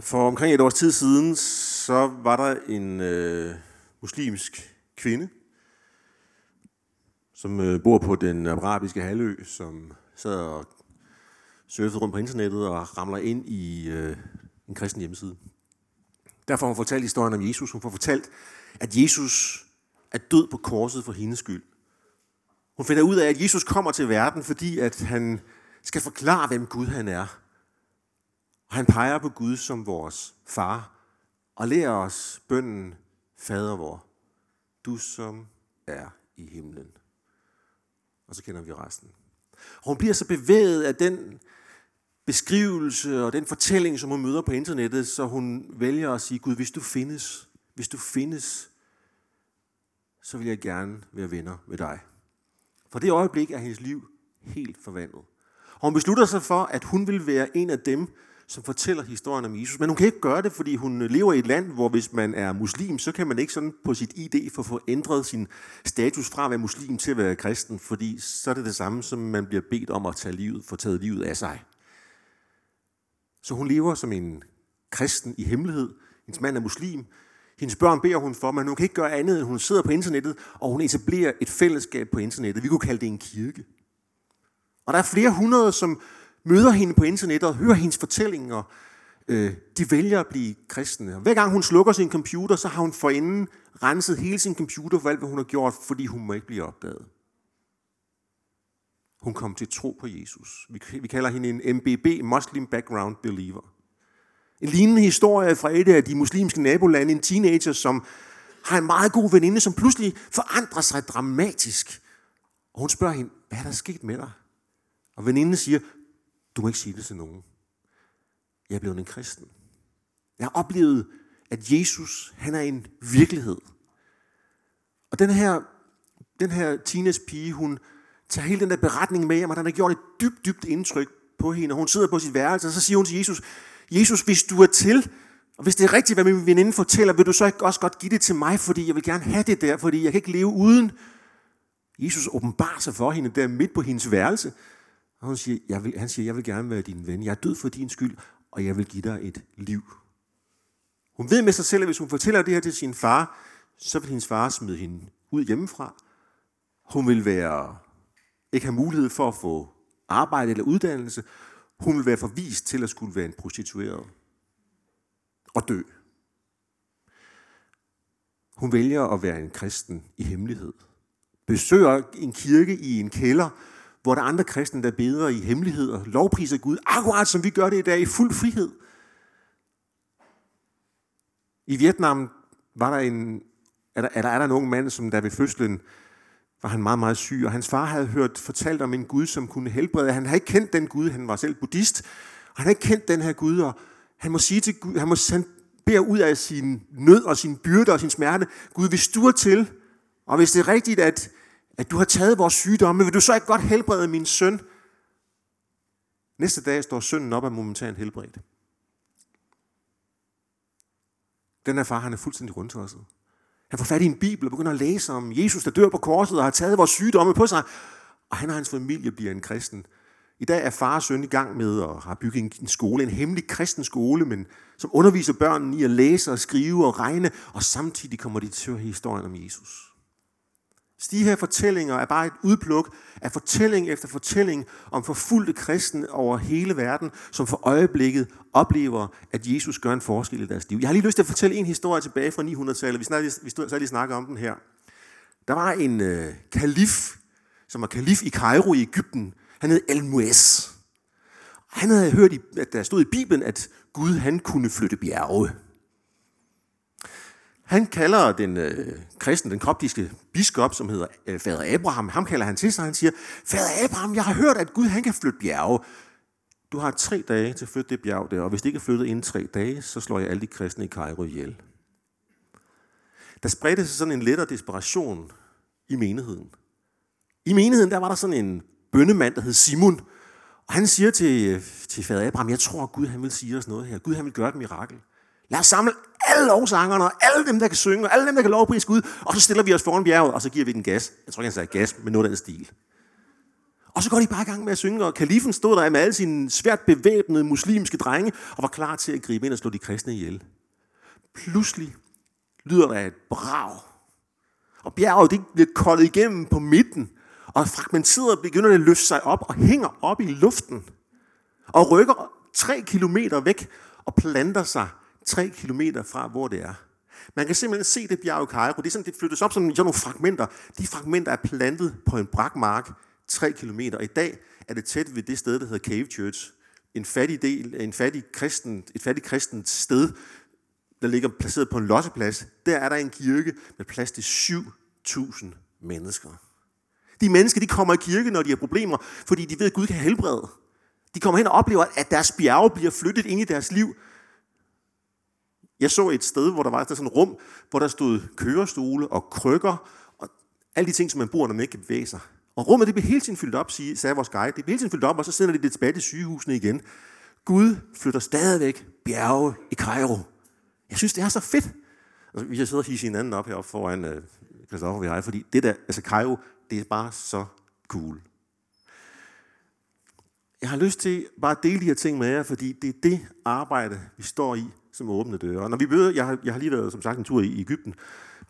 For omkring et års tid siden, så var der en øh, muslimsk kvinde, som øh, bor på den arabiske halvø, som sad og surfede rundt på internettet og ramler ind i øh, en kristen hjemmeside. Derfor får hun fortalt historien om Jesus. Hun får fortalt, at Jesus er død på korset for hendes skyld. Hun finder ud af, at Jesus kommer til verden, fordi at han skal forklare, hvem Gud han er. Og han peger på Gud som vores far og lærer os bønden, Fader vor, du som er i himlen. Og så kender vi resten. Og hun bliver så bevæget af den beskrivelse og den fortælling, som hun møder på internettet, så hun vælger at sige, Gud, hvis du findes, hvis du findes, så vil jeg gerne være venner med dig. For det øjeblik er hendes liv helt forvandlet. Og hun beslutter sig for, at hun vil være en af dem, som fortæller historien om Jesus. Men hun kan ikke gøre det, fordi hun lever i et land, hvor hvis man er muslim, så kan man ikke sådan på sit ID få få ændret sin status fra at være muslim til at være kristen, fordi så er det det samme, som man bliver bedt om at tage livet, få taget livet af sig. Så hun lever som en kristen i hemmelighed. Hendes mand er muslim. Hendes børn beder hun for, men hun kan ikke gøre andet, end hun sidder på internettet, og hun etablerer et fællesskab på internettet. Vi kunne kalde det en kirke. Og der er flere hundrede, som møder hende på internettet og hører hendes fortællinger. Øh, de vælger at blive kristne. Hver gang hun slukker sin computer, så har hun forinden renset hele sin computer for alt, hvad hun har gjort, fordi hun må ikke blive opdaget. Hun kom til tro på Jesus. Vi vi kalder hende en MBB, Muslim Background Believer. En lignende historie fra et af de muslimske nabolande, en teenager, som har en meget god veninde, som pludselig forandrer sig dramatisk. Og hun spørger hende, hvad er der sket med dig? Og veninden siger, du må ikke sige det til nogen. Jeg er blevet en kristen. Jeg har oplevet, at Jesus, han er en virkelighed. Og den her, den her Tines pige, hun tager hele den der beretning med hjem, og den har gjort et dybt, dybt indtryk på hende. Og hun sidder på sit værelse, og så siger hun til Jesus, Jesus, hvis du er til, og hvis det er rigtigt, hvad min veninde fortæller, vil du så ikke også godt give det til mig, fordi jeg vil gerne have det der, fordi jeg kan ikke leve uden. Jesus åbenbarer sig for hende der midt på hendes værelse, og hun siger, jeg vil, han siger, jeg vil gerne være din ven. Jeg er død for din skyld, og jeg vil give dig et liv. Hun ved med sig selv, at hvis hun fortæller det her til sin far, så vil hendes far smide hende ud hjemmefra. Hun vil være, ikke have mulighed for at få arbejde eller uddannelse. Hun vil være forvist til at skulle være en prostitueret og dø. Hun vælger at være en kristen i hemmelighed. Besøger en kirke i en kælder, hvor der er andre kristne, der beder i hemmelighed og lovpriser Gud, akkurat som vi gør det i dag i fuld frihed. I Vietnam var der en, er der, er der, er der en ung mand, som der ved fødslen var han meget, meget syg, og hans far havde hørt fortalt om en Gud, som kunne helbrede. Han havde ikke kendt den Gud, han var selv buddhist, og han havde ikke kendt den her Gud, og han må sige til Gud, han, må, han beder ud af sin nød og sin byrde og sin smerte, Gud, hvis du er til, og hvis det er rigtigt, at, at du har taget vores sygdomme, vil du så ikke godt helbrede min søn? Næste dag står sønnen op af momentan helbredt. Den her far, han er fuldstændig rundtosset. Han får fat i en bibel og begynder at læse om Jesus, der dør på korset og har taget vores sygdomme på sig. Og han og hans familie bliver en kristen. I dag er far og søn i gang med at har bygget en skole, en hemmelig kristen skole, men som underviser børnene i at læse og skrive og regne, og samtidig kommer de til at høre historien om Jesus. De her fortællinger er bare et udpluk af fortælling efter fortælling om forfulgte kristne over hele verden, som for øjeblikket oplever, at Jesus gør en forskel i deres liv. Jeg har lige lyst til at fortælle en historie tilbage fra 900-tallet. Vi, snakker, vi stod, så lige snakke om den her. Der var en øh, kalif, som var kalif i Kairo i Ægypten. Han hed El-Muez. Han havde hørt, at der stod i Bibelen, at Gud han kunne flytte bjerge. Han kalder den øh, kristne, den koptiske biskop, som hedder øh, Fader Abraham, ham kalder han til sig, han siger, Fader Abraham, jeg har hørt, at Gud han kan flytte bjerge. Du har tre dage til at flytte det bjerg der, og hvis det ikke er flyttet inden tre dage, så slår jeg alle de kristne i Cairo ihjel. Der spredte sig sådan en lettere desperation i menigheden. I menigheden, der var der sådan en bønnemand, der hed Simon, og han siger til, øh, til fader Abraham, jeg tror, at Gud han vil sige os noget her. Gud han vil gøre et mirakel. Lad os samle alle lovsangerne, og alle dem, der kan synge, og alle dem, der kan lovprise Gud, og så stiller vi os foran bjerget, og så giver vi den gas. Jeg tror ikke, han sagde gas, men noget af den stil. Og så går de bare i gang med at synge, og kalifen stod der med alle sine svært bevæbnede muslimske drenge, og var klar til at gribe ind og slå de kristne ihjel. Pludselig lyder der et brag. Og bjerget det bliver koldet igennem på midten, og fragmenteret begynder det at løfte sig op og hænger op i luften. Og rykker tre kilometer væk og planter sig tre kilometer fra, hvor det er. Man kan simpelthen se det bjerg i Cairo. Det er sådan, det flyttes op som sådan nogle fragmenter. De fragmenter er plantet på en brakmark 3 kilometer. Og i dag er det tæt ved det sted, der hedder Cave Church. En fattig del, en fattig kristen, et fattig kristent sted, der ligger placeret på en losseplads. Der er der en kirke med plads til 7.000 mennesker. De mennesker, de kommer i kirke, når de har problemer, fordi de ved, at Gud kan helbrede. De kommer hen og oplever, at deres bjerge bliver flyttet ind i deres liv. Jeg så et sted, hvor der var sådan et rum, hvor der stod kørestole og krykker, og alle de ting, som man bruger, når man ikke kan bevæge sig. Og rummet det blev hele tiden fyldt op, sagde vores guide. Det blev hele tiden fyldt op, og så sender de det tilbage til sygehusene igen. Gud flytter stadigvæk bjerge i Cairo. Jeg synes, det er så fedt. Altså, vi har siddet og hisse hinanden op heroppe foran uh, Christoffer og jeg, fordi det der, altså Cairo, det er bare så cool. Jeg har lyst til bare at dele de her ting med jer, fordi det er det arbejde, vi står i som åbne døre. Og når vi møder, jeg har, jeg har lige været som sagt en tur i Ægypten,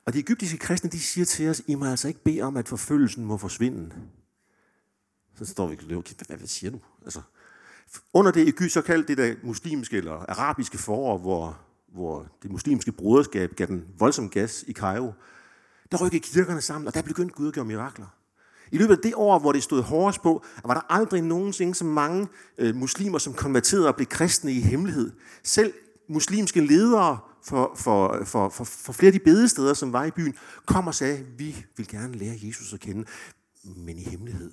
og de egyptiske kristne, de siger til os, I må altså ikke bede om, at forfølgelsen må forsvinde. Så står vi og okay, hvad, hvad siger du? Altså, under det Ægypt, så kaldt det der muslimske eller arabiske forår, hvor, hvor det muslimske broderskab gav den voldsom gas i Cairo, der rykkede kirkerne sammen, og der begyndte Gud at gøre mirakler. I løbet af det år, hvor det stod hårdest på, var der aldrig nogensinde så mange øh, muslimer, som konverterede og blev kristne i hemmelighed. Selv muslimske ledere for, for, for, for, for flere af de bedesteder, som var i byen, kom og sagde, vi vil gerne lære Jesus at kende, men i hemmelighed.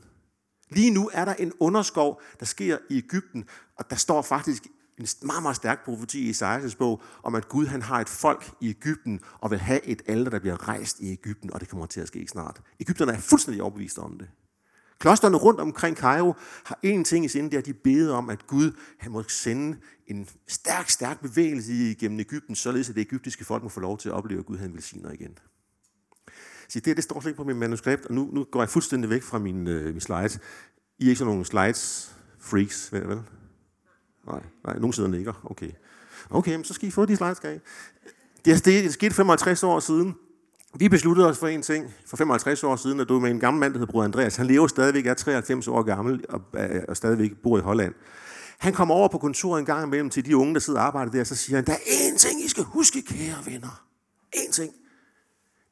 Lige nu er der en underskov, der sker i Ægypten, og der står faktisk en meget, meget stærk profeti i Isaias bog, om at Gud han har et folk i Ægypten, og vil have et alder, der bliver rejst i Ægypten, og det kommer til at ske snart. Ægypterne er fuldstændig overbevist om det. Klosterne rundt omkring Cairo har én ting i sinde, det er, at de beder om, at Gud han må sende en stærk, stærk bevægelse igennem Ægypten, således at det ægyptiske folk må få lov til at opleve, at Gud han velsigner igen. Så det, det står slet ikke på min manuskript, og nu, nu går jeg fuldstændig væk fra min, øh, min slides. I er ikke sådan nogle slides freaks, vel? vel? Nej, nej, nogen sidder ligger. Okay. Okay, men så skal I få de slides, skal I? Det er, sket 55 år siden. Vi besluttede os for en ting for 55 år siden, at du med en gammel mand, der hedder Bror Andreas. Han lever stadigvæk, er 93 år gammel og, øh, og stadigvæk bor i Holland. Han kommer over på kontoret en gang imellem til de unge, der sidder og arbejder der, og så siger han, der er én ting, I skal huske, kære venner. Én ting.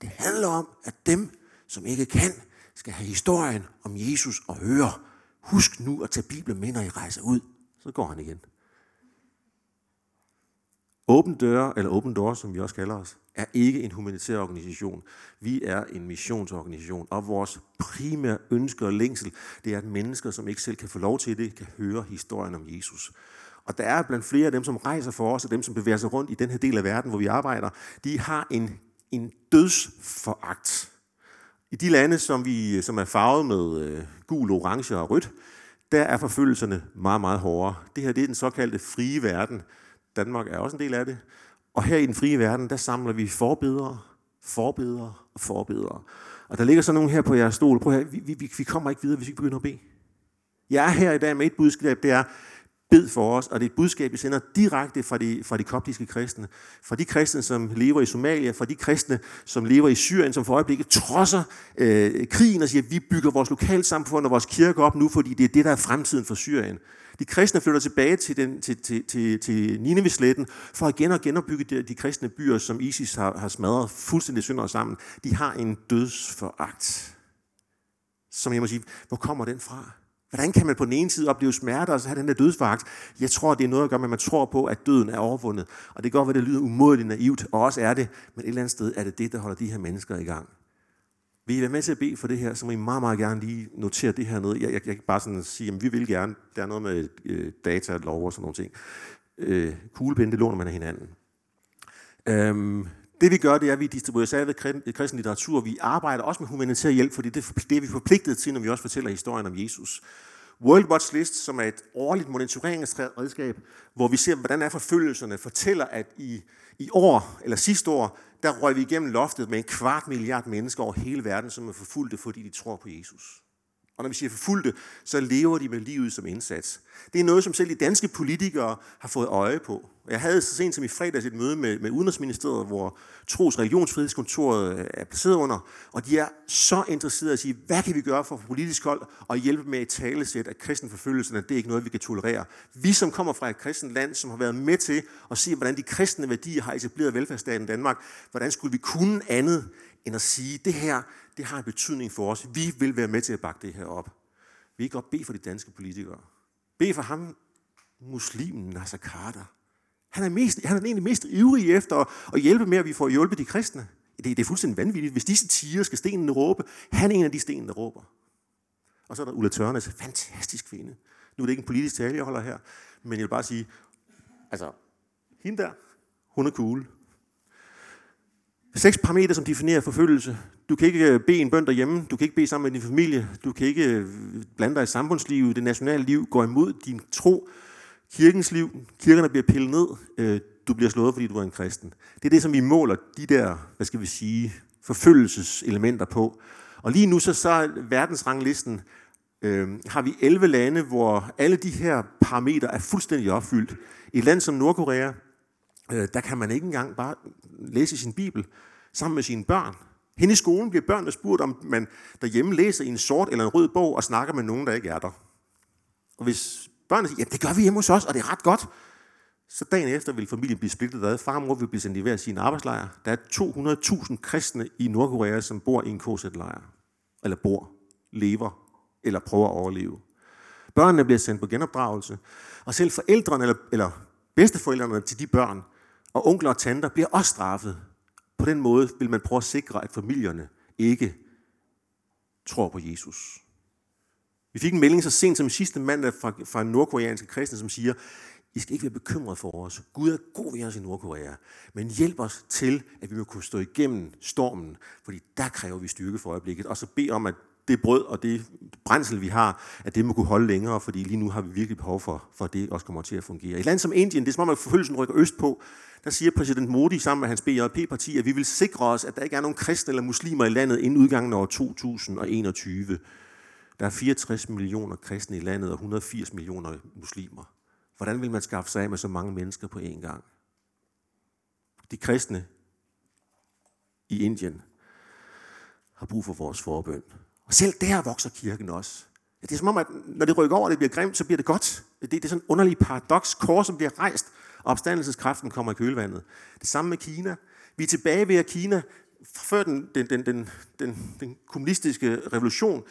Det handler om, at dem, som ikke kan, skal have historien om Jesus og høre. Husk nu at tage Bibelen med, når I rejser ud. Så går han igen. Åben Døre, eller Open Doors, som vi også kalder os, er ikke en humanitær organisation. Vi er en missionsorganisation, og vores primære ønske og længsel, det er, at mennesker, som ikke selv kan få lov til det, kan høre historien om Jesus. Og der er blandt flere af dem, som rejser for os, og dem, som bevæger sig rundt i den her del af verden, hvor vi arbejder, de har en, en dødsforagt. I de lande, som, vi, som er farvet med øh, gul, orange og rødt, der er forfølgelserne meget, meget hårdere. Det her det er den såkaldte frie verden. Danmark er også en del af det. Og her i den frie verden, der samler vi forbedere, forbedere og forbedere. Og der ligger så nogen her på jeres stol. Prøv her, vi, vi, vi kommer ikke videre, hvis vi ikke begynder at bede. Jeg er her i dag med et budskab, det er, bed for os, og det er et budskab, vi sender direkte fra de, fra de koptiske kristne. Fra de kristne, som lever i Somalia, fra de kristne, som lever i Syrien, som for øjeblikket trodser øh, krigen og siger, at vi bygger vores lokalsamfund og vores kirke op nu, fordi det er det, der er fremtiden for Syrien. De kristne flytter tilbage til, den, til, til, til, til Nineveh-sletten for igen og genopbygge de, de kristne byer, som ISIS har, har smadret fuldstændig synder sammen. De har en dødsforagt. Som jeg må sige, hvor kommer den fra? Hvordan kan man på den ene side opleve smerte og så have den der dødsforagt? Jeg tror, det er noget at gøre med, at man tror på, at døden er overvundet. Og det kan godt være, det lyder umådeligt naivt, og også er det, men et eller andet sted er det det, der holder de her mennesker i gang. Vil I være med til at bede for det her, så må I meget, meget gerne lige notere det her ned. Jeg, jeg, jeg kan bare sådan sige, at vi vil gerne. Der er noget med øh, data lov og sådan nogle ting. Øh, kuglepinde, det låner man af hinanden. Øhm, det vi gør, det er, at vi distribuerer særligt kristen litteratur. Vi arbejder også med humanitær hjælp, fordi det, det er vi forpligtet til, når vi også fortæller historien om Jesus. World Watch List, som er et årligt monitoreringsredskab, hvor vi ser, hvordan er forfølgelserne, fortæller, at i, i år, eller sidste år, der røg vi igennem loftet med en kvart milliard mennesker over hele verden, som er forfulgte, fordi de tror på Jesus. Og når vi siger forfulgte, så lever de med livet som indsats. Det er noget, som selv de danske politikere har fået øje på. Jeg havde så sent som i fredags et møde med, med Udenrigsministeriet, hvor Tros Religionsfrihedskontoret øh, er placeret under, og de er så interesserede i at sige, hvad kan vi gøre for politisk hold og hjælpe med et talesæt af kristenforfølgelserne, at det er ikke noget, vi kan tolerere. Vi, som kommer fra et kristent land, som har været med til at se, hvordan de kristne værdier har etableret velfærdsstaten Danmark, hvordan skulle vi kunne andet end at sige, det her, det har en betydning for os. Vi vil være med til at bakke det her op. Vi kan godt bede for de danske politikere. Bed for ham, muslimen Nasser Carter. Han er, mest, han er egentlig mest ivrig efter at hjælpe med, at vi får hjulpet de kristne. Det, det er fuldstændig vanvittigt. Hvis disse tiger skal stenene råbe, han er en af de sten, der råber. Og så er der Ulla Tørnes, fantastisk kvinde. Nu er det ikke en politisk tale, jeg holder her, men jeg vil bare sige, altså, hende der, hun er cool. Seks parametre, som definerer forfølgelse. Du kan ikke øh, bede en bøn derhjemme, du kan ikke bede sammen med din familie, du kan ikke øh, blande dig i samfundslivet, det nationale liv går imod din tro, kirkens liv, kirkerne bliver pillet ned, øh, du bliver slået, fordi du er en kristen. Det er det, som vi måler de der, hvad skal vi sige, forfølgelseselementer på. Og lige nu så, så verdensranglisten øh, har vi 11 lande, hvor alle de her parametre er fuldstændig opfyldt. Et land som Nordkorea, øh, der kan man ikke engang bare læse sin bibel sammen med sine børn. Hen i skolen bliver børnene spurgt, om man derhjemme læser i en sort eller en rød bog og snakker med nogen, der ikke er der. Og hvis børnene siger, ja, det gør vi hjemme hos os, og det er ret godt, så dagen efter vil familien blive splittet ad. Far og mor vil blive sendt i hver sin arbejdslejr. Der er 200.000 kristne i Nordkorea, som bor i en KZ-lejr. Eller bor, lever eller prøver at overleve. Børnene bliver sendt på genopdragelse, og selv forældrene eller, eller bedsteforældrene til de børn og onkler og tanter bliver også straffet. På den måde vil man prøve at sikre, at familierne ikke tror på Jesus. Vi fik en melding så sent som sidste mandag fra, fra nordkoreanske kristne, som siger, I skal ikke være bekymrede for os. Gud er god ved os i Nordkorea. Men hjælp os til, at vi må kunne stå igennem stormen, fordi der kræver vi styrke for øjeblikket. Og så bed om, at det brød og det brændsel, vi har, at det må kunne holde længere, fordi lige nu har vi virkelig behov for, for at det også kommer til at fungere. Et land som Indien, det er som om, at forfølgelsen rykker øst på, der siger præsident Modi sammen med hans BJP-parti, at vi vil sikre os, at der ikke er nogen kristne eller muslimer i landet inden udgangen af år 2021. Der er 64 millioner kristne i landet og 180 millioner muslimer. Hvordan vil man skaffe sig af med så mange mennesker på én gang? De kristne i Indien har brug for vores forbøn. Og selv der vokser kirken også. Det er som om, at når det rykker over, og det bliver grimt, så bliver det godt. Det, det er sådan en underlig paradoks. Korset bliver rejst, og opstandelseskraften kommer i kølvandet. Det samme med Kina. Vi er tilbage ved, at Kina, før den, den, den, den, den, den kommunistiske revolution,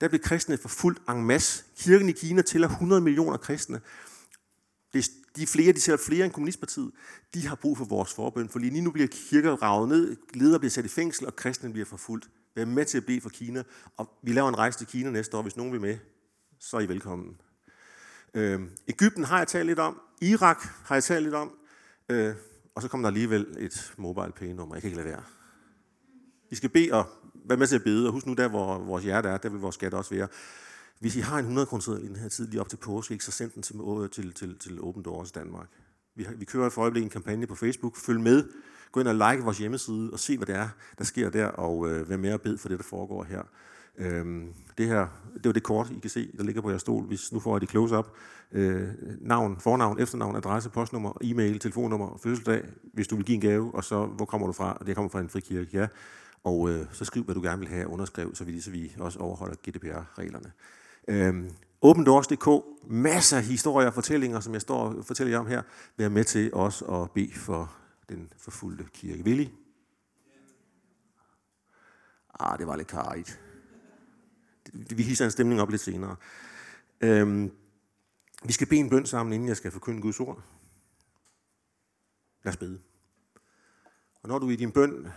der blev kristne forfulgt en masse. Kirken i Kina tæller 100 millioner kristne. Det, de er flere, de tæller flere end kommunistpartiet. De har brug for vores forbøn, for lige nu bliver kirker ravet ned, ledere bliver sat i fængsel, og kristne bliver forfulgt. Vær med til at bede for Kina, og vi laver en rejse til Kina næste år. Hvis nogen vil med, så er I velkommen. Øh, Ægypten har jeg talt lidt om. Irak har jeg talt lidt om. Øh, og så kommer der alligevel et mobile pay nummer. Jeg kan ikke lade være. Vi skal bede og være med til at bede, og husk nu, der hvor vores hjerte er, der vil vores skat også være. Hvis I har en 100 kroner i den her tid lige op til påske, så send den til, til, til, til Open Doors Danmark. Vi, har, vi kører for øjeblikket en kampagne på Facebook. Følg med. Gå ind og like vores hjemmeside og se, hvad det er, der sker der, og øh, vær med og bed for det, der foregår her. Øhm, det her, det var det kort, I kan se, der ligger på jeres stol. Hvis nu får jeg det close-up. Øh, navn, fornavn, efternavn, adresse, postnummer, e-mail, telefonnummer, fødselsdag, hvis du vil give en gave, og så, hvor kommer du fra? Det kommer fra en frikirke, ja. Og øh, så skriv, hvad du gerne vil have underskrevet, så vi, så vi også overholder GDPR-reglerne. Øhm, OpenDoors.dk, masser af historier og fortællinger, som jeg står og fortæller jer om her. Vær med til også at bede for den forfulgte kirke. Vil I? Ah, det var lidt karigt. Vi hisser en stemning op lidt senere. Øhm, vi skal bede en bøn sammen, inden jeg skal forkynde Guds ord. Lad os bede. Og når du i din bøn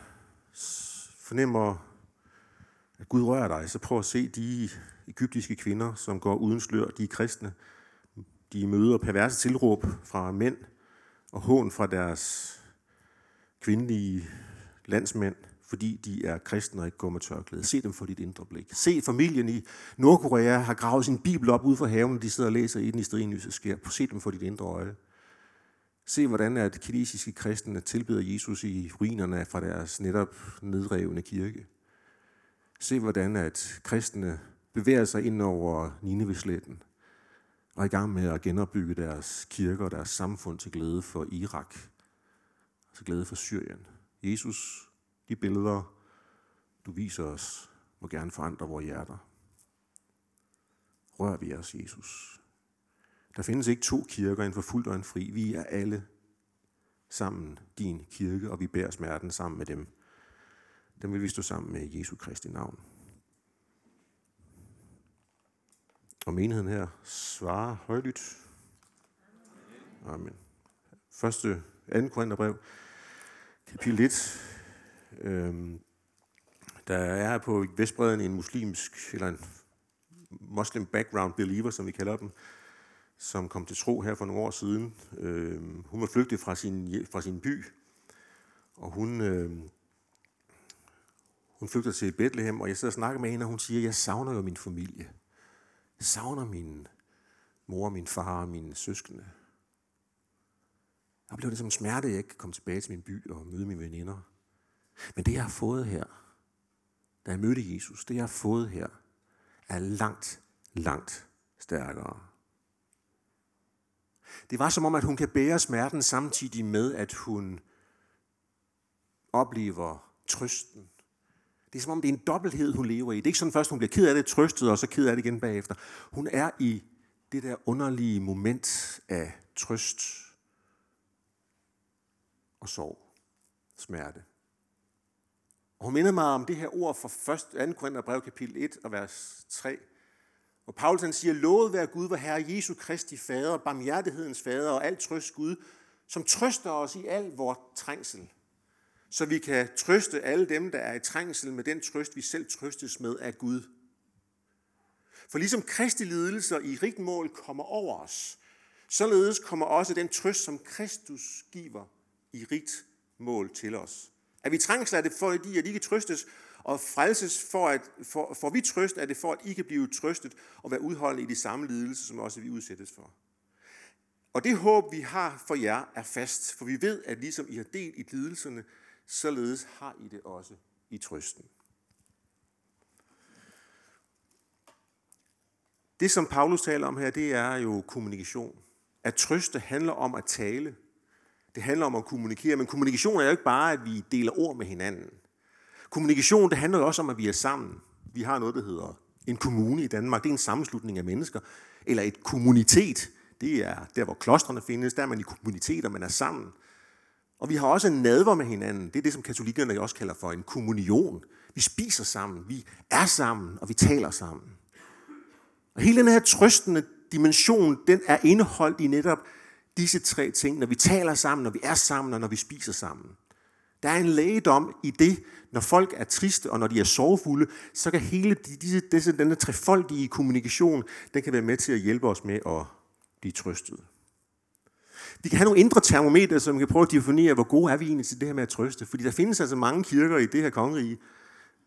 fornemmer, at Gud rører dig, så prøv at se de egyptiske kvinder, som går uden slør. De er kristne. De møder perverse tilråb fra mænd og hån fra deres kvindelige landsmænd, fordi de er kristne og ikke går med tørklæde. Se dem for dit indre blik. Se familien i Nordkorea har gravet sin bibel op ud for haven, og de sidder og læser i den i strinlyset sker. Se dem for dit indre øje. Se, hvordan at kinesiske kristne tilbeder Jesus i ruinerne fra deres netop nedrevne kirke. Se, hvordan at kristne bevæger sig ind over Ninevesletten og er i gang med at genopbygge deres kirker og deres samfund til glæde for Irak, til glæde for Syrien. Jesus, de billeder, du viser os, må gerne forandre vores hjerter. Rør vi os, Jesus. Der findes ikke to kirker, en forfulgt og en fri. Vi er alle sammen din kirke, og vi bærer smerten sammen med dem. Dem vil vi stå sammen med Jesu Kristi navn. Og menigheden her svarer højlydt. Amen. Første, 2. Korintherbrev, kapitel 1. Øhm, der er på Vestbreden en muslimsk, eller en muslim background believer, som vi kalder dem, som kom til tro her for nogle år siden. Øhm, hun var flygtet fra sin, fra sin by, og hun, øhm, hun flygter til Bethlehem, og jeg sidder og snakker med hende, og hun siger, jeg savner jo min familie. Jeg savner min mor, min far og mine søskende. Der blev det som en smerte, at jeg ikke kan komme tilbage til min by og møde mine veninder. Men det, jeg har fået her, da jeg mødte Jesus, det, jeg har fået her, er langt, langt stærkere. Det var som om, at hun kan bære smerten samtidig med, at hun oplever trøsten det er som om, det er en dobbelthed, hun lever i. Det er ikke sådan først, hun bliver ked af det, trøstet, og så ked af det igen bagefter. Hun er i det der underlige moment af trøst og sorg, smerte. Og hun minder mig om det her ord fra 1. 2. Korintherbrev kapitel 1 og vers 3, hvor Paulus han siger, lovet være Gud, hvor Herre Jesu Kristi Fader, barmhjertighedens Fader og alt trøst Gud, som trøster os i al vores trængsel, så vi kan trøste alle dem, der er i trængsel med den trøst, vi selv trøstes med af Gud. For ligesom Kristi lidelser i rigt mål kommer over os, således kommer også den trøst, som Kristus giver i rigt mål til os. Er vi trængsel, er det for, at I kan trøstes, og frelses for, at for, for vi trøst, er det for, at I kan blive trøstet og være udholdende i de samme lidelser, som også vi udsættes for. Og det håb, vi har for jer, er fast, for vi ved, at ligesom I har delt i lidelserne, således har I det også i trøsten. Det, som Paulus taler om her, det er jo kommunikation. At trøste handler om at tale. Det handler om at kommunikere, men kommunikation er jo ikke bare, at vi deler ord med hinanden. Kommunikation, det handler jo også om, at vi er sammen. Vi har noget, der hedder en kommune i Danmark. Det er en sammenslutning af mennesker. Eller et kommunitet. Det er der, hvor klostrene findes. Der er man i kommuniteter, man er sammen. Og vi har også en nadver med hinanden. Det er det, som katolikkerne også kalder for en kommunion. Vi spiser sammen, vi er sammen, og vi taler sammen. Og hele den her trøstende dimension, den er indeholdt i netop disse tre ting, når vi taler sammen, når vi er sammen, og når vi spiser sammen. Der er en lægedom i det, når folk er triste, og når de er sorgfulde, så kan hele disse, disse, denne trefoldige kommunikation, den kan være med til at hjælpe os med at blive trøstet. Vi kan have nogle indre termometer, som kan prøve at definere, hvor gode er vi egentlig til det her med at trøste. Fordi der findes altså mange kirker i det her kongerige,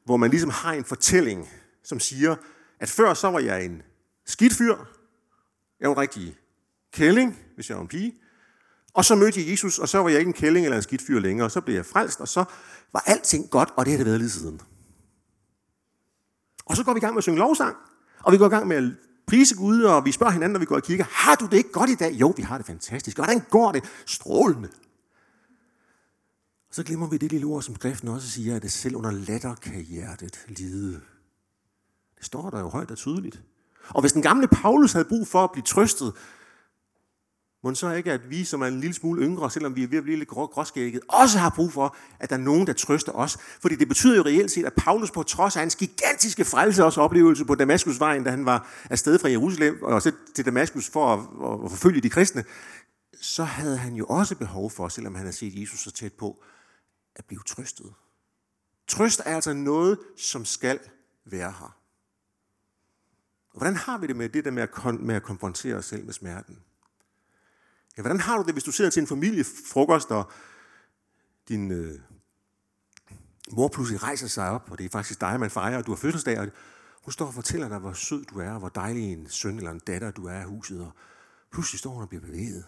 hvor man ligesom har en fortælling, som siger, at før så var jeg en skidt fyr, jeg var en rigtig kælling, hvis jeg var en pige, og så mødte jeg Jesus, og så var jeg ikke en kælling eller en skidt fyr længere, og så blev jeg frelst, og så var alting godt, og det har det været lige siden. Og så går vi i gang med at synge lovsang, og vi går i gang med at prise Gud, og vi spørger hinanden, når vi går i kirke, har du det ikke godt i dag? Jo, vi har det fantastisk. Hvordan går det? Strålende. Og så glemmer vi det lille ord, som skriften også siger, at det selv under latter kan hjertet lide. Det står der jo højt og tydeligt. Og hvis den gamle Paulus havde brug for at blive trøstet, må så ikke, at vi, som er en lille smule yngre, selvom vi er ved at blive lidt gråskægget, også har brug for, at der er nogen, der trøster os. Fordi det betyder jo reelt set, at Paulus på trods af hans gigantiske frelse og oplevelse på Damaskusvejen, da han var afsted fra Jerusalem og så til Damaskus for at, at forfølge de kristne, så havde han jo også behov for, selvom han havde set Jesus så tæt på, at blive trøstet. Trøst er altså noget, som skal være her. Og hvordan har vi det med det der med at, med at konfrontere os selv med smerten? Ja, hvordan har du det, hvis du sidder til en familiefrokost, og din øh, mor pludselig rejser sig op, og det er faktisk dig, man fejrer, og du har fødselsdag, og hun står og fortæller dig, hvor sød du er, og hvor dejlig en søn eller en datter du er i huset, og pludselig står hun og bliver bevæget.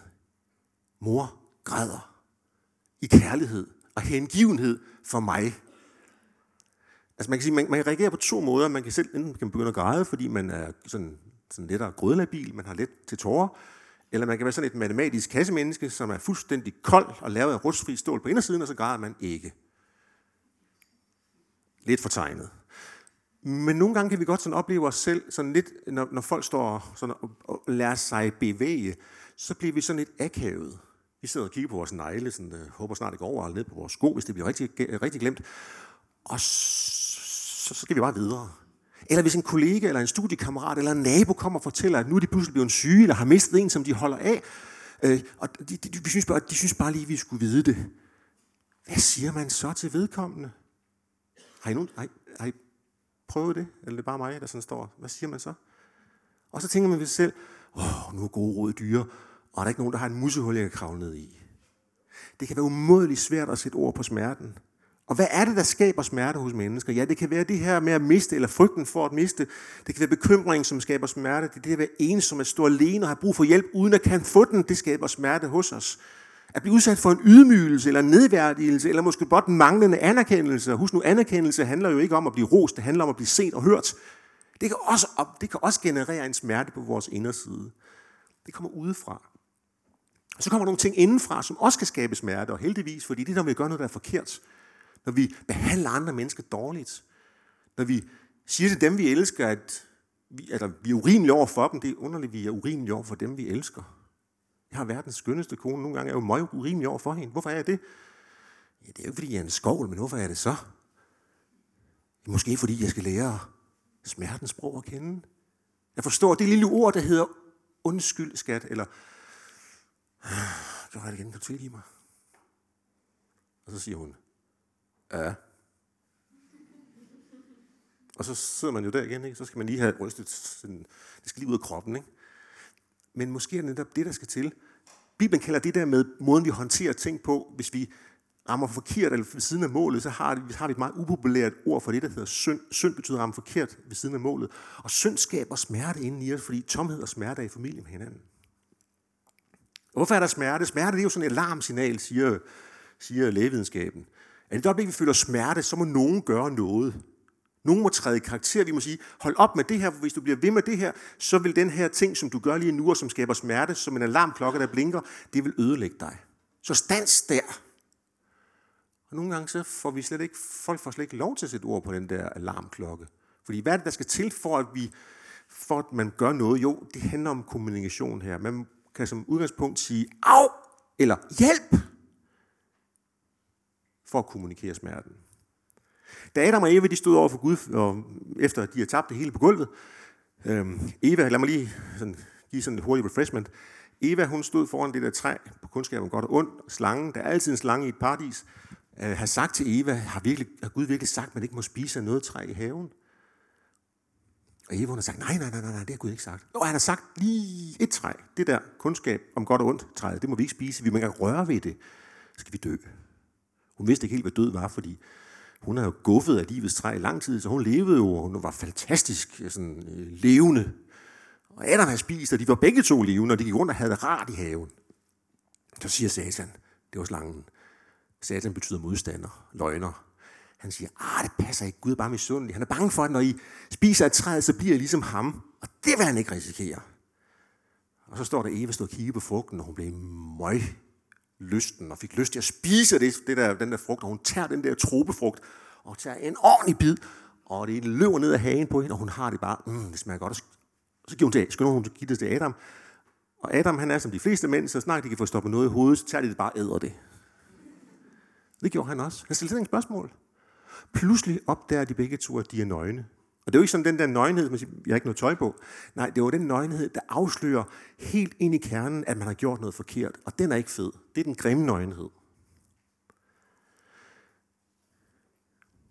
Mor græder i kærlighed og hengivenhed for mig. Altså man kan sige, man, man reagerer på to måder. Man kan selv enten kan begynde at græde, fordi man er sådan, sådan lettere grødlabil, man har let til tårer, eller man kan være sådan et matematisk kassemenneske, som er fuldstændig kold og lavet af rustfri stål på indersiden, og så græder man ikke. Lidt fortegnet. Men nogle gange kan vi godt sådan opleve os selv, sådan lidt, når, når folk står sådan og, og lærer sig bevæge, så bliver vi sådan lidt akavet. Vi sidder og kigger på vores negle, sådan, øh, håber snart det går over, ned på vores sko, hvis det bliver rigtig, rigtig glemt. Og så, så skal vi bare videre. Eller hvis en kollega, eller en studiekammerat, eller en nabo kommer og fortæller, at nu er de pludselig blevet syge, eller har mistet en, som de holder af, øh, og de, de, de, synes bare, de synes bare lige, at vi skulle vide det. Hvad siger man så til vedkommende? Har I, nogen, har I, har I prøvet det? Eller det er bare mig, der sådan står? Hvad siger man så? Og så tænker man ved sig selv, åh, nu er gode råd dyre, og er der ikke nogen, der har en musehul, jeg kan kravle ned i? Det kan være umådeligt svært at sætte ord på smerten. Og hvad er det, der skaber smerte hos mennesker? Ja, det kan være det her med at miste, eller frygten for at miste. Det kan være bekymring, som skaber smerte. Det er det at være ensom, at stå alene og have brug for hjælp, uden at kan få den. Det skaber smerte hos os. At blive udsat for en ydmygelse, eller nedværdigelse, eller måske blot manglende anerkendelse. Husk nu, anerkendelse handler jo ikke om at blive rost, det handler om at blive set og hørt. Det kan også, det kan også generere en smerte på vores inderside. Det kommer udefra. Og så kommer nogle ting indenfra, som også kan skabe smerte, og heldigvis, fordi det er, når vi gør noget, der er forkert når vi behandler andre mennesker dårligt, når vi siger til dem, vi elsker, at vi, altså, vi er urimelige over for dem, det er underligt, vi er urimelige over for dem, vi elsker. Jeg har verdens skønneste kone, nogle gange er jeg jo meget urimelig over for hende. Hvorfor er jeg det? Ja, det er jo ikke, fordi jeg er en skovl, men hvorfor er det så? Måske fordi jeg skal lære smertens sprog at kende. Jeg forstår det lille ord, der hedder undskyld, skat, eller ah, gør jeg det igen, kan du tilgive mig? Og så siger hun, Ja. Og så sidder man jo der igen, ikke? så skal man lige have rystet, sådan, det skal lige ud af kroppen. Ikke? Men måske er det netop det, der skal til. Bibelen kalder det der med måden, vi håndterer ting på, hvis vi rammer forkert eller ved siden af målet, så har, vi, har vi et meget upopulært ord for det, der hedder synd. Synd betyder at ramme forkert ved siden af målet. Og synd skaber smerte inden i os, fordi tomhed og smerte er i familie med hinanden. Og hvorfor er der smerte? Smerte det er jo sådan et alarmsignal, siger, siger lægevidenskaben. At i det øjeblik, vi føler smerte, så må nogen gøre noget. Nogen må træde i karakter. Vi må sige, hold op med det her, for hvis du bliver ved med det her, så vil den her ting, som du gør lige nu, og som skaber smerte, som en alarmklokke, der blinker, det vil ødelægge dig. Så stands der. Og nogle gange så får vi slet ikke, folk får slet ikke lov til at sætte ord på den der alarmklokke. Fordi hvad er det, der skal til for, at, vi, for at man gør noget? Jo, det handler om kommunikation her. Man kan som udgangspunkt sige, af, eller hjælp for at kommunikere smerten. Da Adam og Eva de stod over for Gud, og efter de havde tabt det hele på gulvet, øhm, Eva, lad mig lige sådan, give sådan et hurtigt refreshment. Eva, hun stod foran det der træ på kundskab om godt og ondt. Slangen, der er altid en slange i et paradis, øh, har sagt til Eva, har, virkelig, har Gud virkelig sagt, at man ikke må spise af noget træ i haven? Og Eva hun har sagt, nej, nej, nej, nej, det har Gud ikke sagt. Jo, han har sagt lige et træ, det der kundskab om godt og ondt træet, det må vi ikke spise, vi må ikke røre ved det, så skal vi dø. Hun vidste ikke helt, hvad død var, fordi hun havde jo guffet af livets træ i lang tid, så hun levede jo, og hun var fantastisk øh, sådan, øh, levende. Og Adam havde spist, og de var begge to levende, og de gik rundt og havde det rart i haven. Så siger Satan, det var slangen, Satan betyder modstander, løgner. Han siger, ah, det passer ikke, Gud er bare misundelig. Han er bange for, at når I spiser af træet, så bliver I ligesom ham. Og det vil han ikke risikere. Og så står der, Eva stod og kiggede på frugten, og hun blev møg lysten og fik lyst til at spise det, det der, den der frugt, og hun tager den der tropefrugt, og tager en ordentlig bid, og det løber ned af hagen på hende, og hun har det bare, mm, det smager godt. Og så giver hun det, skynder hun give det til Adam. Og Adam, han er som de fleste mænd, så snart de kan få stoppet noget i hovedet, så tager de det bare og æder det. Det gjorde han også. Han stillede sådan et spørgsmål. Pludselig opdager de begge to, at de er nøgne. Og det er jo ikke sådan den der nøgenhed, man siger, jeg har ikke noget tøj på. Nej, det var den nøgenhed, der afslører helt ind i kernen, at man har gjort noget forkert. Og den er ikke fed. Det er den grimme nøgenhed.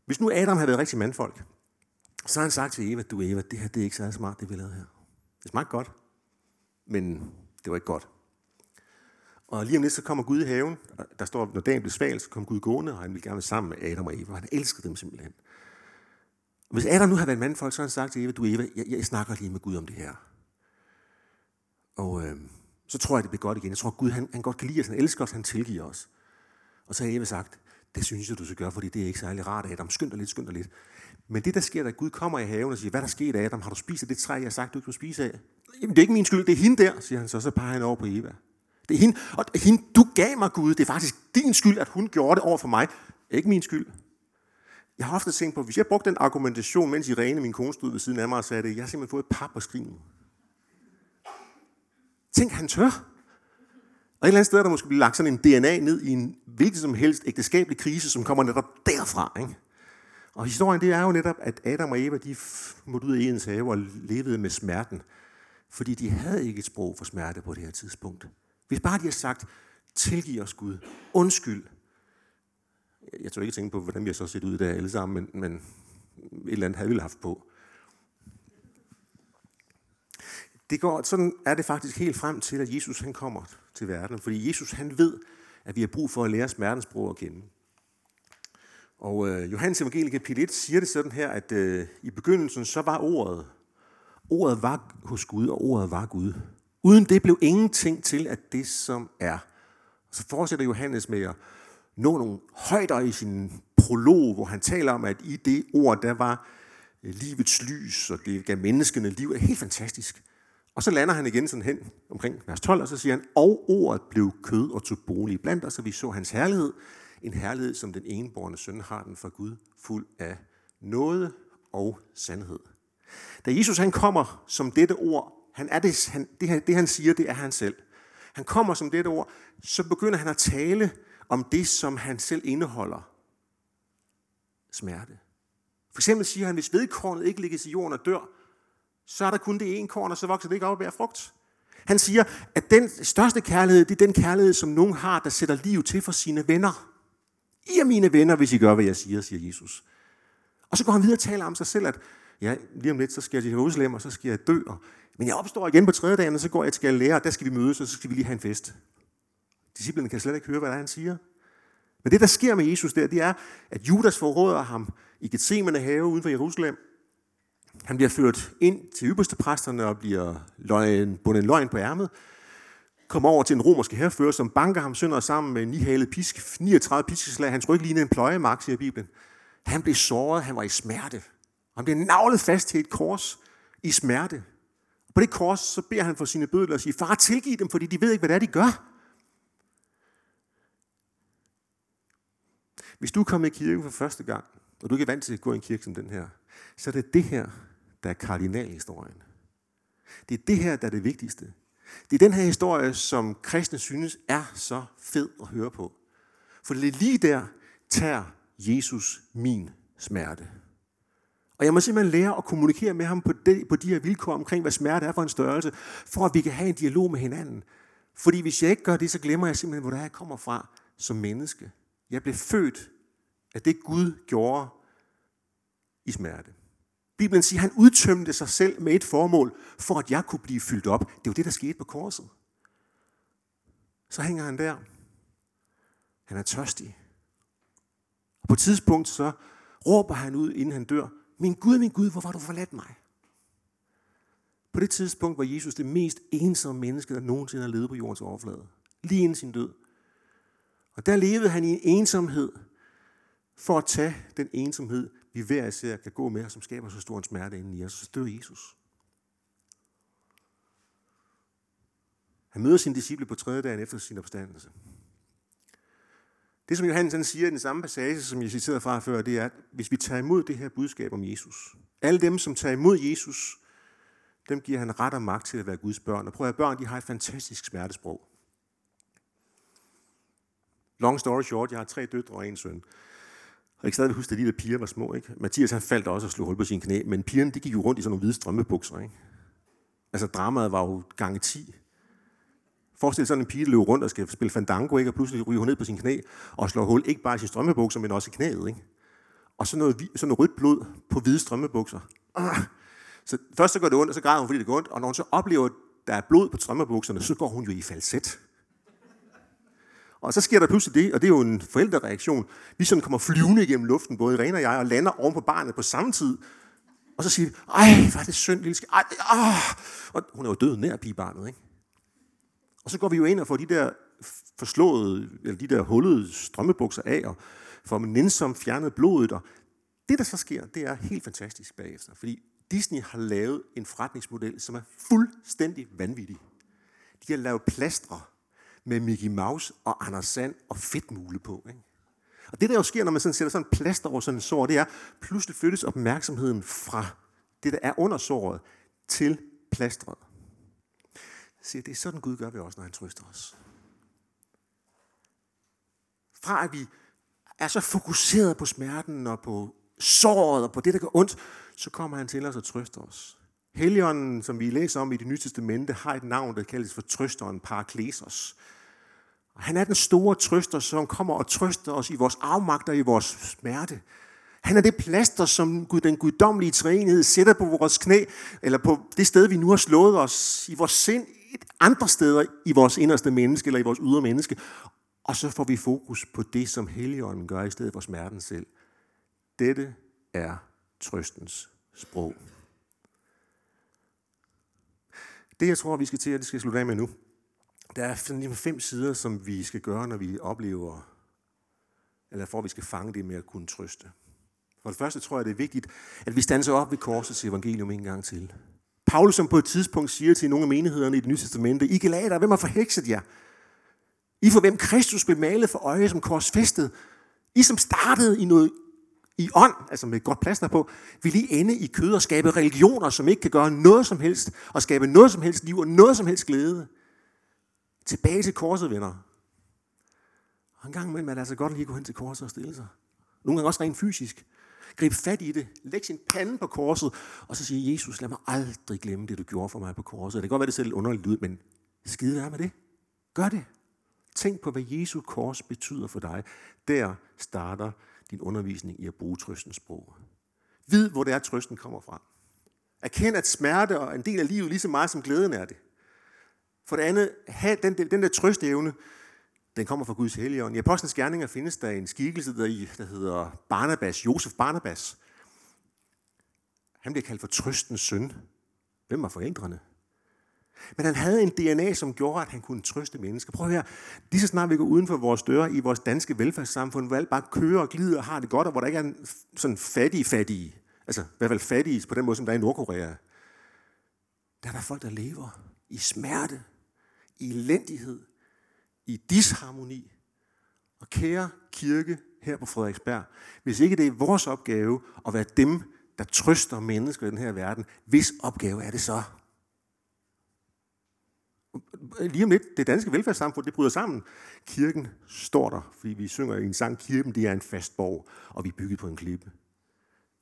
Hvis nu Adam havde været rigtig mandfolk, så har han sagt til Eva, du Eva, det her det er ikke så smart, det vi lavede her. Det smagte godt, men det var ikke godt. Og lige om lidt, så kommer Gud i haven. Der står, når dagen blev sval, så kom Gud gående, og han ville gerne være sammen med Adam og Eva. Han elskede dem simpelthen. Hvis Adam nu havde været mandfolk, så havde han sagt til Eva, du Eva, jeg, jeg snakker lige med Gud om det her. Og øh, så tror jeg, det bliver godt igen. Jeg tror, Gud han, han godt kan lide os, han elsker os, han tilgiver os. Og så har Eva sagt, det synes jeg, du skal gøre, fordi det er ikke særlig rart, Adam. Skynd dig lidt, skynd dig lidt. Men det, der sker, da Gud kommer i haven og siger, hvad der sker, Adam? Har du spist af det træ, jeg har sagt, du ikke må spise af? Jamen, det er ikke min skyld, det er hende der, siger han så. Så peger han over på Eva. Det er hende, og hende, du gav mig Gud. Det er faktisk din skyld, at hun gjorde det over for mig. Ikke min skyld. Jeg har ofte tænkt på, hvis jeg brugte den argumentation, mens Irene, min kone, stod ved siden af mig og sagde det, jeg har simpelthen fået et pap på skrin. Tænk, han tør. Og et eller andet sted der måske blive lagt sådan en DNA ned i en hvilken som helst ægteskabelig krise, som kommer netop derfra. Ikke? Og historien det er jo netop, at Adam og Eva, de måtte ud af ens have og levede med smerten. Fordi de havde ikke et sprog for smerte på det her tidspunkt. Hvis bare de havde sagt, tilgiv os Gud, undskyld. Jeg tror ikke tænke på, hvordan vi har så set ud der alle sammen, men, men et eller andet havde vi haft på. Det går, sådan er det faktisk helt frem til, at Jesus han kommer til verden. Fordi Jesus han ved, at vi har brug for at lære smertensprog at kende. Og øh, Johannes evangelie kapitel 1 siger det sådan her, at øh, i begyndelsen så var ordet. Ordet var hos Gud, og ordet var Gud. Uden det blev ingenting til at det, som er. Så fortsætter Johannes med at nå nogle højder i sin prolog, hvor han taler om, at i det ord, der var øh, livets lys, og det gav menneskene liv. Det er helt fantastisk. Og så lander han igen sådan hen omkring vers 12, og så siger han, og ordet blev kød og tog bolig blandt os, og vi så hans herlighed, en herlighed, som den enborne søn har den fra Gud, fuld af nåde og sandhed. Da Jesus han kommer som dette ord, han er det, han, det, han, det han siger, det er han selv. Han kommer som dette ord, så begynder han at tale om det, som han selv indeholder. Smerte. For eksempel siger han, hvis vedkornet ikke ligger i jorden og dør, så er der kun det ene korn, og så vokser det ikke op og bærer frugt. Han siger, at den største kærlighed, det er den kærlighed, som nogen har, der sætter liv til for sine venner. I er mine venner, hvis I gør, hvad jeg siger, siger Jesus. Og så går han videre og taler om sig selv, at ja, lige om lidt, så skal jeg til Jerusalem, og så skal jeg dø. Og, men jeg opstår igen på tredje dagen, og så går jeg til Galilea, og der skal vi mødes, og så skal vi lige have en fest. Disciplerne kan slet ikke høre, hvad der han siger. Men det, der sker med Jesus der, det er, at Judas forråder ham i Gethsemane have uden for Jerusalem. Han bliver ført ind til ypperste præsterne og bliver løgn, bundet en løgn på ærmet. Kommer over til en romerske herfører, som banker ham sønder sammen med en nihalet pisk, 39 piskeslag. Hans ryg lignede en pløjemark, siger Bibelen. Han blev såret, han var i smerte. Han blev navlet fast til et kors i smerte. På det kors, så beder han for sine bødler og siger, far, tilgiv dem, fordi de ved ikke, hvad det er, de gør. Hvis du kommer i kirke for første gang, og du ikke er vant til at gå i en kirke som den her, så er det det her, der er kardinalhistorien. Det er det her, der er det vigtigste. Det er den her historie, som kristne synes er så fed at høre på. For det er lige der, tager Jesus min smerte. Og jeg må simpelthen lære at kommunikere med ham på de, på de her vilkår omkring, hvad smerte er for en størrelse, for at vi kan have en dialog med hinanden. Fordi hvis jeg ikke gør det, så glemmer jeg simpelthen, hvor det er, jeg kommer fra som menneske. Jeg blev født af det, Gud gjorde i smerte. Bibelen siger, at han udtømte sig selv med et formål, for at jeg kunne blive fyldt op. Det var det, der skete på korset. Så hænger han der. Han er tørstig. Og på et tidspunkt så råber han ud, inden han dør, min Gud, min Gud, hvorfor har du forladt mig? På det tidspunkt var Jesus det mest ensomme menneske, der nogensinde har levet på jordens overflade. Lige inden sin død. Og der levede han i en ensomhed, for at tage den ensomhed, vi hver især kan gå med, og som skaber så stor en smerte inden i os. Så dør Jesus. Han møder sine disciple på tredje dagen efter sin opstandelse. Det, som Johannes han siger i den samme passage, som jeg citerede fra før, det er, at hvis vi tager imod det her budskab om Jesus, alle dem, som tager imod Jesus, dem giver han ret og magt til at være Guds børn. Og prøv at børn, de har et fantastisk smertesprog. Long story short, jeg har tre døtre og en søn. Og jeg kan stadig huske, at de der piger var små. Ikke? Mathias han faldt også og slog hul på sin knæ, men pigerne de gik jo rundt i sådan nogle hvide strømmebukser. Ikke? Altså dramaet var jo gange 10. Forestil sådan en pige, der løber rundt og skal spille fandango, ikke? og pludselig ryger hun ned på sin knæ og slår hul, ikke bare i sin strømmebukser, men også i knæet. Ikke? Og så noget, sådan noget rødt blod på hvide strømmebukser. Ah! Så først så går det ondt, og så græder hun, fordi det går ondt. Og når hun så oplever, at der er blod på strømmebukserne, så går hun jo i falset. Og så sker der pludselig det, og det er jo en forældrereaktion. Vi sådan kommer flyvende igennem luften, både Irene og jeg, og lander oven på barnet på samme tid. Og så siger vi, ej, hvad er det synd, lille skal. Ej, åh. Og hun er jo død nær pigebarnet, ikke? Og så går vi jo ind og får de der forslåede, eller de der hullede strømmebukser af, og for nænsom fjernet blodet. Og det, der så sker, det er helt fantastisk bagefter. Fordi Disney har lavet en forretningsmodel, som er fuldstændig vanvittig. De har lavet plastre med Mickey Mouse og Anders Sand og fedtmule på. Ikke? Og det, der jo sker, når man sådan sætter sådan en plaster over sådan en sår, det er, pludselig flyttes opmærksomheden fra det, der er under såret, til plastret. Se, det er sådan Gud gør vi også, når han trøster os. Fra at vi er så fokuseret på smerten og på såret og på det, der gør ondt, så kommer han til os og trøster os. Helligånden, som vi læser om i det nye testamente, har et navn, der kaldes for trøsteren Paraklesos. Og han er den store trøster, som kommer og trøster os i vores afmagt og i vores smerte. Han er det plaster, som Gud, den guddommelige træenhed sætter på vores knæ, eller på det sted, vi nu har slået os, i vores sind, et andre steder i vores inderste menneske, eller i vores ydre menneske. Og så får vi fokus på det, som Helligånden gør, i stedet for smerten selv. Dette er trøstens sprog. Det, jeg tror, vi skal til, at det skal slutte af med nu, der er fem sider, som vi skal gøre, når vi oplever, eller for at vi skal fange det med at kunne trøste. For det første tror jeg, det er vigtigt, at vi standser op ved korsets evangelium en gang til. Paulus, som på et tidspunkt siger til nogle af menighederne i det nye testamente, I galater, hvem har forhekset jer? I for hvem Kristus blev malet for øje som korsfæstet. I som startede i noget i ånd, altså med godt plads på, vil I ende i kød og skabe religioner, som ikke kan gøre noget som helst, og skabe noget som helst liv og noget som helst glæde. Tilbage til korset, venner. Og en gang imellem er det altså godt lige gå hen til korset og stille sig. Nogle gange også rent fysisk. Grib fat i det. Læg sin pande på korset. Og så siger Jesus, lad mig aldrig glemme det, du gjorde for mig på korset. Det kan godt være, det ser lidt underligt ud, men skide være med det. Gør det. Tænk på, hvad Jesu kors betyder for dig. Der starter din undervisning i at bruge trøstens sprog. Vid, hvor det er, trøsten kommer fra. Erkend, at smerte er en del af livet lige så meget som glæden er det. For det andet, have den, den der trøsteevne, den kommer fra Guds helligånd. I Apostlenes Gerninger findes der en skikkelse, der, der hedder Barnabas, Josef Barnabas. Han bliver kaldt for trøstens søn. Hvem var forældrene? Men han havde en DNA, som gjorde, at han kunne trøste mennesker. Prøv at høre, lige så snart vi går uden for vores døre i vores danske velfærdssamfund, hvor alt bare kører og glider og har det godt, og hvor der ikke er sådan fattige fattige, altså i hvert fald fattige på den måde, som der er i Nordkorea, der er der folk, der lever i smerte, i elendighed, i disharmoni. Og kære kirke her på Frederiksberg, hvis ikke det er vores opgave at være dem, der trøster mennesker i den her verden, hvis opgave er det så? Lige om lidt, det danske velfærdssamfund, det bryder sammen. Kirken står der, fordi vi synger i en sang, kirken det er en fast borg, og vi er bygget på en klippe.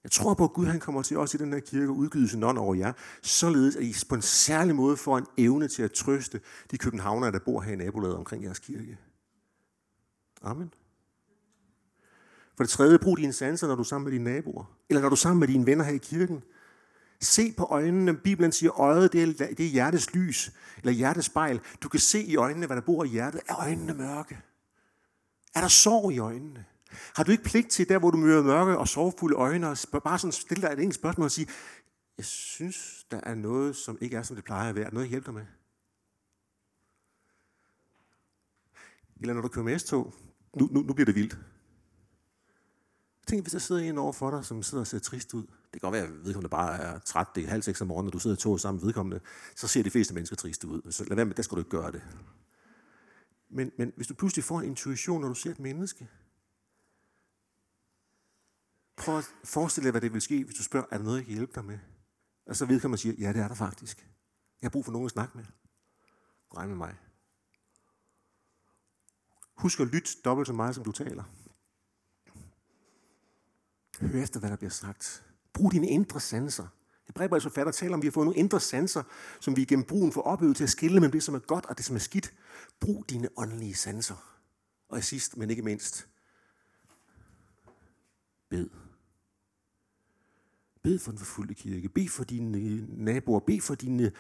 Jeg tror på, at Gud han kommer til os i den her kirke og udgive sin ånd over jer, således at I på en særlig måde får en evne til at trøste de københavnere, der bor her i nabolaget omkring jeres kirke. Amen. For det tredje, brug dine sanser, når du er sammen med dine naboer. Eller når du er sammen med dine venner her i kirken. Se på øjnene. Bibelen siger, øjet det er, det er hjertets lys, eller hjertets spejl. Du kan se i øjnene, hvad der bor i hjertet. Er øjnene mørke? Er der sorg i øjnene? Har du ikke pligt til, der hvor du møder mørke og sorgfulde øjne, og bare sådan stille dig et enkelt spørgsmål og sige, jeg synes, der er noget, som ikke er, som det plejer at være. Noget, jeg hjælper med. Eller når du kører med S-tog, nu, nu, nu bliver det vildt. Tænk, hvis der sidder en over for dig, som sidder og ser trist ud. Det kan godt være, at vedkommende bare er træt. Det er halv seks om morgenen, og du sidder i toget sammen med vedkommende. Så ser de fleste mennesker triste ud. Så lad være med, der skal du ikke gøre det. Men, men hvis du pludselig får en intuition, når du ser et menneske, Prøv at forestille dig, hvad det vil ske, hvis du spørger, er der noget, jeg kan hjælpe dig med? Og så vedkommende siger, ja, det er der faktisk. Jeg har brug for nogen at snakke med. Regn med mig. Husk at lytte dobbelt så meget, som du taler. Hør efter, hvad der bliver sagt. Brug dine indre sanser. Hebræerbrevets forfatter taler om, at vi har fået nogle indre sanser, som vi gennem brugen får opøvet til at skille mellem det, som er godt og det, som er skidt. Brug dine åndelige sanser. Og sidst, men ikke mindst, bed. Bed for den forfulgte kirke. Bed for dine øh, naboer. Bed for dine øh,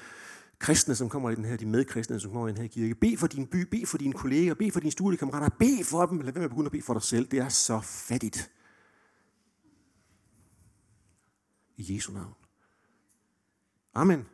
kristne, som kommer i den her, de medkristne, som kommer i den her kirke. Bed for din by. Bed for dine kolleger. Bed for dine studiekammerater. Bed for dem. Lad være med at begynde at bede for dig selv. Det er så fattigt. I Jesu navn. Amen.